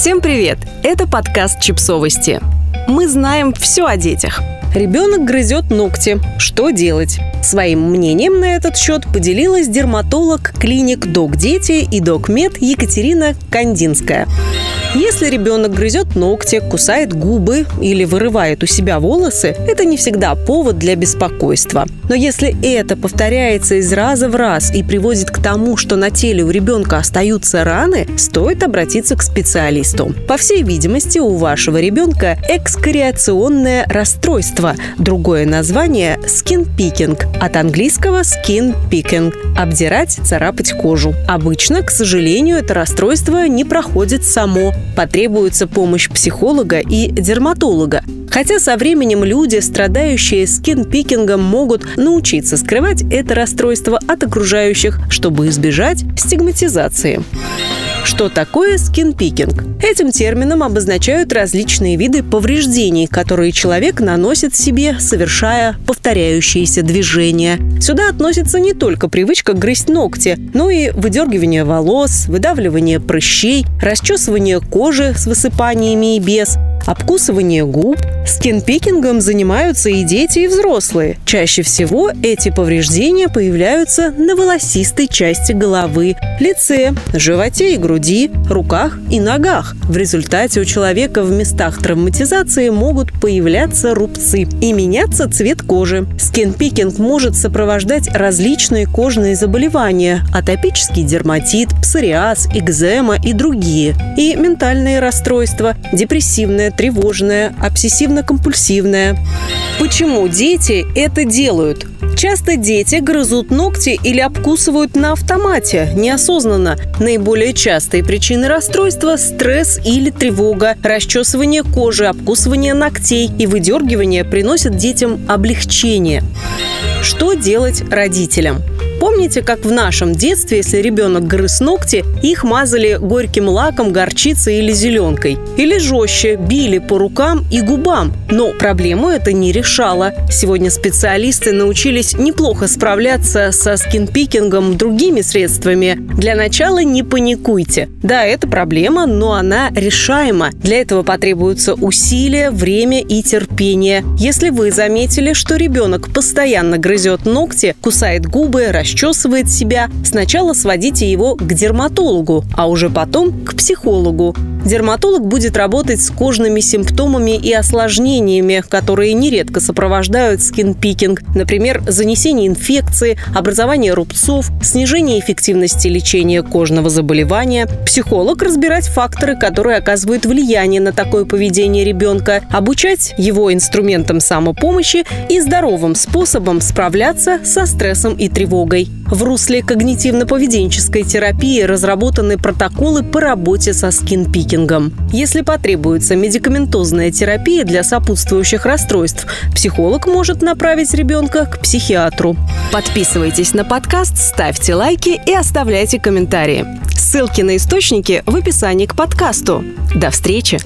Всем привет! Это подкаст «Чипсовости». Мы знаем все о детях. Ребенок грызет ногти. Что делать? Своим мнением на этот счет поделилась дерматолог клиник «Док Дети» и «Док-Мед» Екатерина Кандинская. Если ребенок грызет ногти, кусает губы или вырывает у себя волосы, это не всегда повод для беспокойства. Но если это повторяется из раза в раз и приводит к тому, что на теле у ребенка остаются раны, стоит обратиться к специалисту. По всей видимости, у вашего ребенка экскориационное расстройство. Другое название – picking, от английского skin picking – обдирать, царапать кожу. Обычно, к сожалению, это расстройство не проходит само, потребуется помощь психолога и дерматолога. Хотя со временем люди, страдающие скинпикингом, могут научиться скрывать это расстройство от окружающих, чтобы избежать стигматизации. Что такое скинпикинг? Этим термином обозначают различные виды повреждений, которые человек наносит себе, совершая повторяющиеся движения. Сюда относится не только привычка грызть ногти, но и выдергивание волос, выдавливание прыщей, расчесывание кожи с высыпаниями и без, обкусывание губ. Скинпикингом занимаются и дети, и взрослые. Чаще всего эти повреждения появляются на волосистой части головы, лице, животе и груди, руках и ногах. В результате у человека в местах травматизации могут появляться рубцы и меняться цвет кожи. Скинпикинг может сопровождать различные кожные заболевания – атопический дерматит, псориаз, экзема и другие. И ментальные расстройства, депрессивное, тревожное, обсессивно-компульсивное. Почему дети это делают? Часто дети грызут ногти или обкусывают на автомате, неосознанно. Наиболее частые причины расстройства – стресс или тревога, расчесывание кожи, обкусывание ногтей и выдергивание приносят детям облегчение. Что делать родителям? Помните, как в нашем детстве, если ребенок грыз ногти, их мазали горьким лаком, горчицей или зеленкой? Или жестче, били по рукам и губам? Но проблему это не решало. Сегодня специалисты научились неплохо справляться со скинпикингом другими средствами. Для начала не паникуйте. Да, это проблема, но она решаема. Для этого потребуются усилия, время и терпение. Если вы заметили, что ребенок постоянно грызет ногти, кусает губы, расчесывает себя, сначала сводите его к дерматологу, а уже потом к психологу. Дерматолог будет работать с кожными симптомами и осложнениями, которые нередко сопровождают скинпикинг, например, занесение инфекции, образование рубцов, снижение эффективности лечения кожного заболевания. Психолог разбирать факторы, которые оказывают влияние на такое поведение ребенка, обучать его инструментам самопомощи и здоровым способом справляться со стрессом и тревогой. В русле когнитивно-поведенческой терапии разработаны протоколы по работе со скинпикингом. Если потребуется медикаментозная терапия для сопутствующих расстройств, психолог может направить ребенка к психиатру. Подписывайтесь на подкаст, ставьте лайки и оставляйте комментарии. Ссылки на источники в описании к подкасту. До встречи!